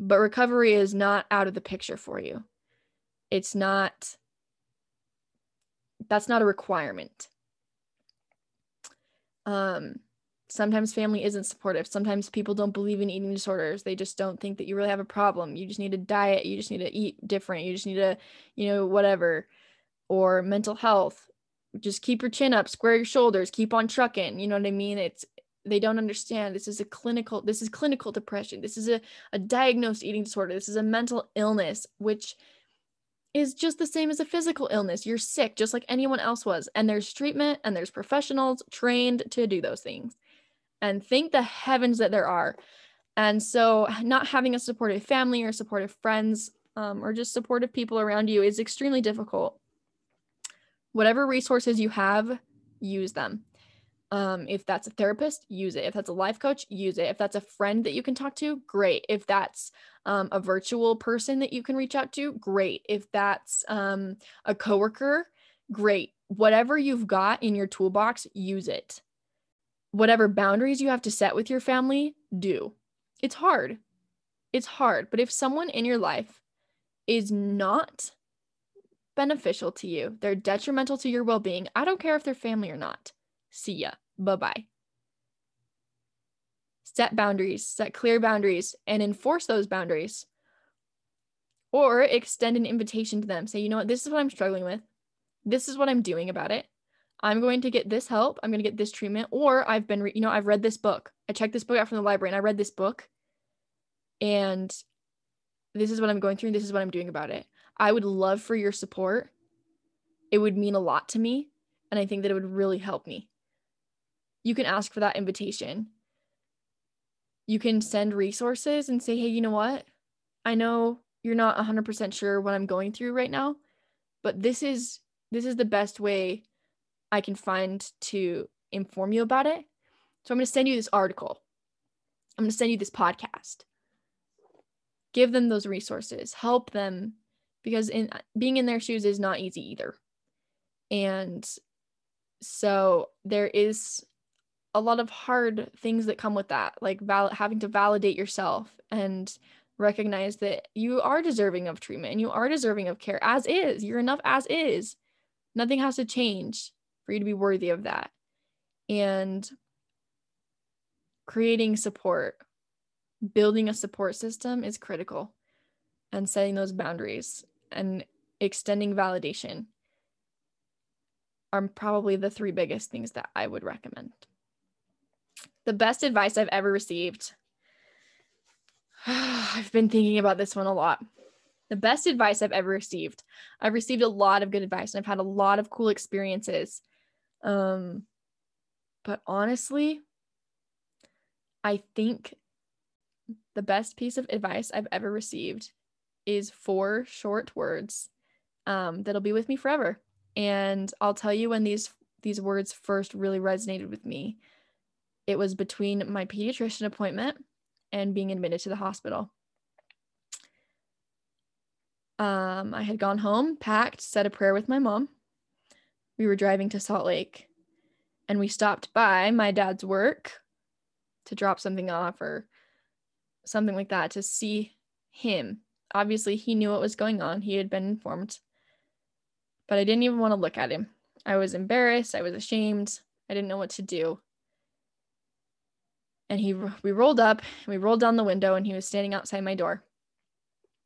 but recovery is not out of the picture for you. It's not that's not a requirement. Um sometimes family isn't supportive. Sometimes people don't believe in eating disorders. They just don't think that you really have a problem. You just need to diet. You just need to eat different. You just need to you know whatever. Or mental health. Just keep your chin up, square your shoulders, keep on trucking. You know what I mean? It's they don't understand this is a clinical this is clinical depression. This is a, a diagnosed eating disorder. This is a mental illness, which is just the same as a physical illness. You're sick just like anyone else was. And there's treatment and there's professionals trained to do those things. And thank the heavens that there are. And so, not having a supportive family or supportive friends um, or just supportive people around you is extremely difficult. Whatever resources you have, use them. Um, if that's a therapist, use it. If that's a life coach, use it. If that's a friend that you can talk to, great. If that's um, a virtual person that you can reach out to, great. If that's um, a coworker, great. Whatever you've got in your toolbox, use it. Whatever boundaries you have to set with your family, do. It's hard. It's hard. But if someone in your life is not beneficial to you, they're detrimental to your well being, I don't care if they're family or not. See ya. Bye bye. Set boundaries, set clear boundaries, and enforce those boundaries. Or extend an invitation to them. Say, you know what, this is what I'm struggling with. This is what I'm doing about it. I'm going to get this help. I'm going to get this treatment. Or I've been, re- you know, I've read this book. I checked this book out from the library and I read this book. And this is what I'm going through. And this is what I'm doing about it. I would love for your support. It would mean a lot to me. And I think that it would really help me you can ask for that invitation. You can send resources and say, hey, you know what? I know you're not 100% sure what I'm going through right now, but this is this is the best way I can find to inform you about it. So I'm going to send you this article. I'm going to send you this podcast. Give them those resources. Help them because in being in their shoes is not easy either. And so there is a lot of hard things that come with that, like val- having to validate yourself and recognize that you are deserving of treatment and you are deserving of care as is. You're enough as is. Nothing has to change for you to be worthy of that. And creating support, building a support system is critical, and setting those boundaries and extending validation are probably the three biggest things that I would recommend. The best advice I've ever received. I've been thinking about this one a lot. The best advice I've ever received. I've received a lot of good advice and I've had a lot of cool experiences. Um, but honestly, I think the best piece of advice I've ever received is four short words um, that'll be with me forever. And I'll tell you when these these words first really resonated with me it was between my pediatrician appointment and being admitted to the hospital. Um, I had gone home, packed, said a prayer with my mom. We were driving to Salt Lake and we stopped by my dad's work to drop something off or something like that to see him. Obviously, he knew what was going on, he had been informed, but I didn't even want to look at him. I was embarrassed, I was ashamed, I didn't know what to do and he we rolled up we rolled down the window and he was standing outside my door.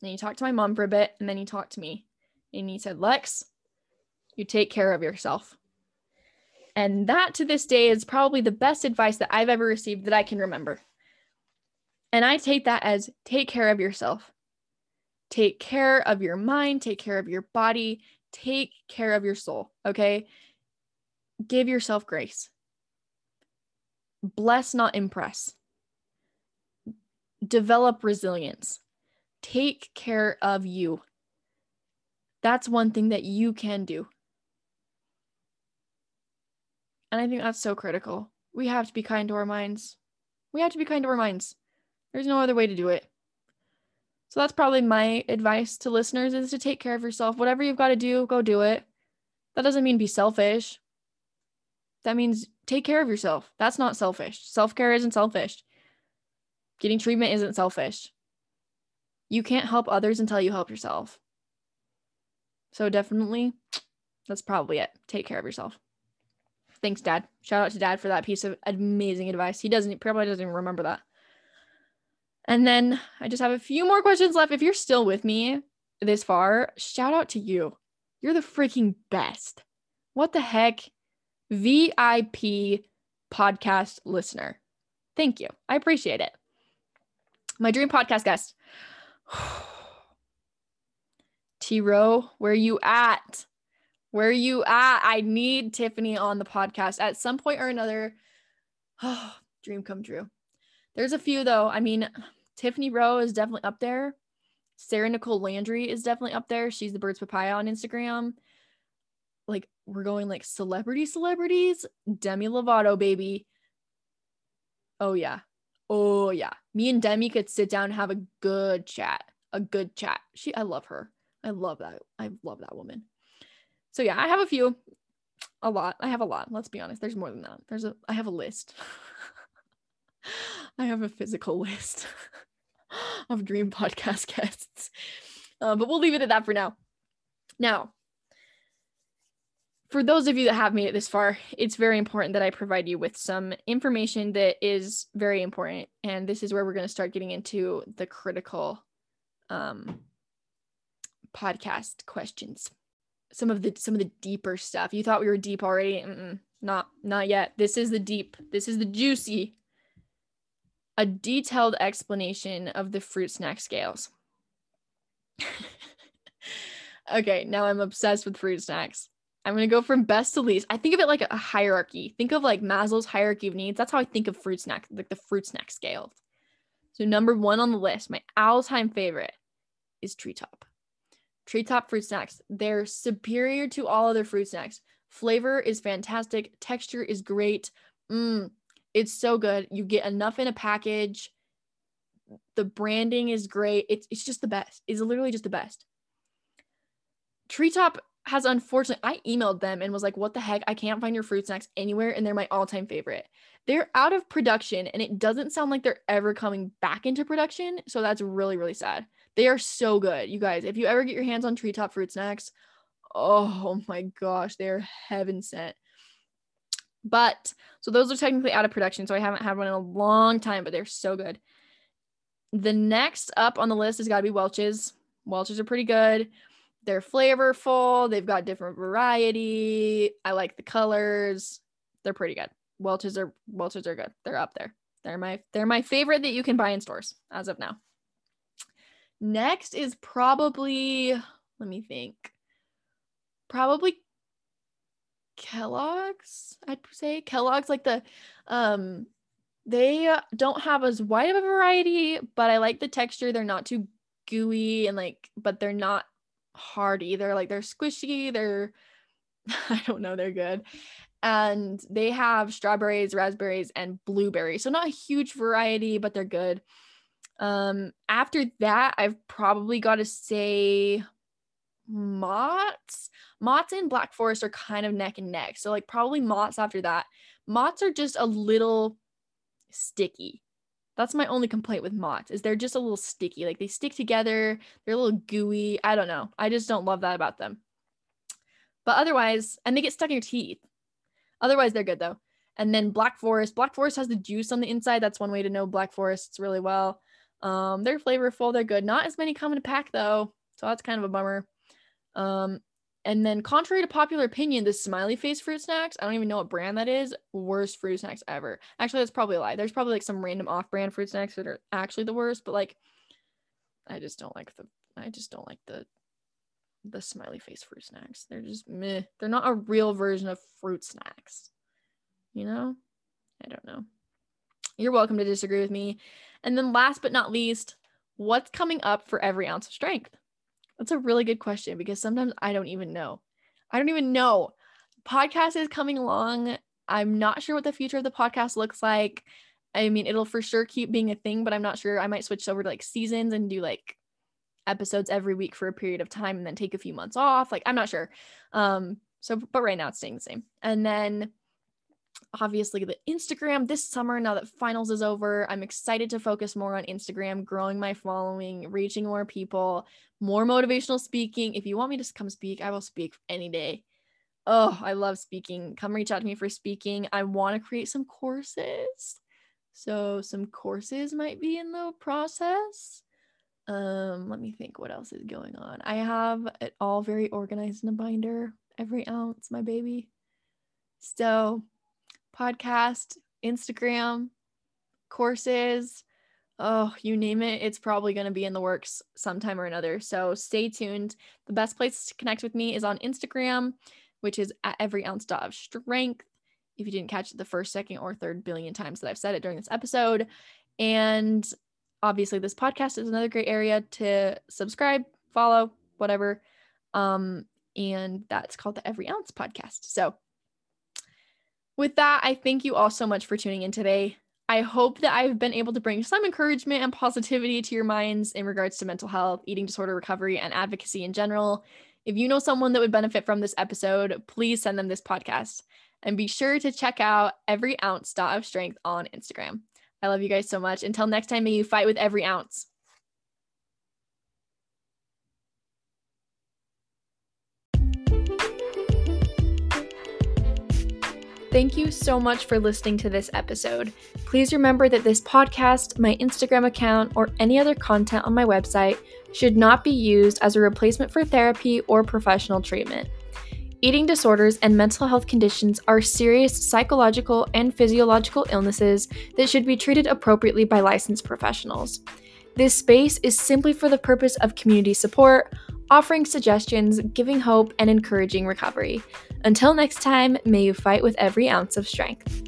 And he talked to my mom for a bit and then he talked to me. And he said lex you take care of yourself. And that to this day is probably the best advice that i've ever received that i can remember. And i take that as take care of yourself. Take care of your mind take care of your body take care of your soul okay? Give yourself grace bless, not impress. Develop resilience. Take care of you. That's one thing that you can do. And I think that's so critical. We have to be kind to our minds. We have to be kind to our minds. There's no other way to do it. So that's probably my advice to listeners is to take care of yourself. Whatever you've got to do, go do it. That doesn't mean be selfish. That means take care of yourself. That's not selfish. Self care isn't selfish. Getting treatment isn't selfish. You can't help others until you help yourself. So, definitely, that's probably it. Take care of yourself. Thanks, Dad. Shout out to Dad for that piece of amazing advice. He doesn't, probably doesn't even remember that. And then I just have a few more questions left. If you're still with me this far, shout out to you. You're the freaking best. What the heck? VIP podcast listener. Thank you. I appreciate it. My dream podcast guest. T Row, where you at? Where you at? I need Tiffany on the podcast at some point or another. dream come true. There's a few though. I mean, Tiffany Rowe is definitely up there. Sarah Nicole Landry is definitely up there. She's the Birds Papaya on Instagram. Like we're going like celebrity celebrities. Demi Lovato, baby. Oh yeah. Oh yeah. Me and Demi could sit down and have a good chat. A good chat. She I love her. I love that. I love that woman. So yeah, I have a few. A lot. I have a lot. Let's be honest. There's more than that. There's a I have a list. I have a physical list of dream podcast guests. Uh, but we'll leave it at that for now. Now, for those of you that have made it this far, it's very important that I provide you with some information that is very important. And this is where we're going to start getting into the critical um, podcast questions. Some of the some of the deeper stuff. You thought we were deep already? Mm-mm, not not yet. This is the deep. This is the juicy. A detailed explanation of the fruit snack scales. okay, now I'm obsessed with fruit snacks. I'm gonna go from best to least. I think of it like a hierarchy. Think of like Maslow's hierarchy of needs. That's how I think of fruit snack, like the fruit snack scale. So number one on the list, my all-time favorite is treetop. Treetop fruit snacks. They're superior to all other fruit snacks. Flavor is fantastic. Texture is great. Mm, it's so good. You get enough in a package. The branding is great. It's it's just the best. It's literally just the best. Treetop has unfortunately I emailed them and was like, "What the heck? I can't find your fruit snacks anywhere and they're my all-time favorite." They're out of production and it doesn't sound like they're ever coming back into production, so that's really really sad. They are so good. You guys, if you ever get your hands on treetop fruit snacks, oh my gosh, they're heaven sent. But so those are technically out of production, so I haven't had one in a long time, but they're so good. The next up on the list has got to be Welch's. Welch's are pretty good. They're flavorful. They've got different variety. I like the colors. They're pretty good. Welch's are Welch's are good. They're up there. They're my they're my favorite that you can buy in stores as of now. Next is probably let me think. Probably Kellogg's, I'd say. Kellogg's like the um they don't have as wide of a variety, but I like the texture. They're not too gooey and like but they're not hard either. Like they're squishy, they're I don't know, they're good. And they have strawberries, raspberries, and blueberries. So not a huge variety, but they're good. Um, after that, I've probably got to say Mott's. Mott's and Black Forest are kind of neck and neck. So like probably Mott's after that. Mott's are just a little sticky. That's my only complaint with Mott's is they're just a little sticky. Like they stick together, they're a little gooey. I don't know. I just don't love that about them. But otherwise, and they get stuck in your teeth. Otherwise, they're good though. And then Black Forest. Black Forest has the juice on the inside. That's one way to know Black Forests really well. Um, they're flavorful. They're good. Not as many come in a pack though, so that's kind of a bummer. Um, and then, contrary to popular opinion, the smiley face fruit snacks, I don't even know what brand that is, worst fruit snacks ever. Actually, that's probably a lie. There's probably like some random off brand fruit snacks that are actually the worst, but like, I just don't like the, I just don't like the, the smiley face fruit snacks. They're just meh. They're not a real version of fruit snacks. You know? I don't know. You're welcome to disagree with me. And then, last but not least, what's coming up for every ounce of strength? That's a really good question because sometimes I don't even know. I don't even know. Podcast is coming along. I'm not sure what the future of the podcast looks like. I mean, it'll for sure keep being a thing, but I'm not sure. I might switch over to like seasons and do like episodes every week for a period of time and then take a few months off. Like, I'm not sure. Um, so, but right now it's staying the same. And then obviously the Instagram this summer now that finals is over. I'm excited to focus more on Instagram, growing my following, reaching more people, more motivational speaking. If you want me to come speak, I will speak any day. Oh, I love speaking. Come reach out to me for speaking. I want to create some courses. So some courses might be in the process. Um, let me think what else is going on. I have it all very organized in a binder, every ounce, my baby. So podcast, Instagram, courses. Oh, you name it, it's probably going to be in the works sometime or another. So stay tuned. The best place to connect with me is on Instagram, which is at every ounce of strength. if you didn't catch it the first, second, or third billion times that I've said it during this episode. And obviously, this podcast is another great area to subscribe, follow, whatever. Um, and that's called the Every Ounce podcast. So, with that, I thank you all so much for tuning in today. I hope that I've been able to bring some encouragement and positivity to your minds in regards to mental health, eating disorder recovery, and advocacy in general. If you know someone that would benefit from this episode, please send them this podcast. And be sure to check out every ounce of strength on Instagram. I love you guys so much. Until next time, may you fight with every ounce. Thank you so much for listening to this episode. Please remember that this podcast, my Instagram account, or any other content on my website should not be used as a replacement for therapy or professional treatment. Eating disorders and mental health conditions are serious psychological and physiological illnesses that should be treated appropriately by licensed professionals. This space is simply for the purpose of community support, offering suggestions, giving hope, and encouraging recovery. Until next time, may you fight with every ounce of strength.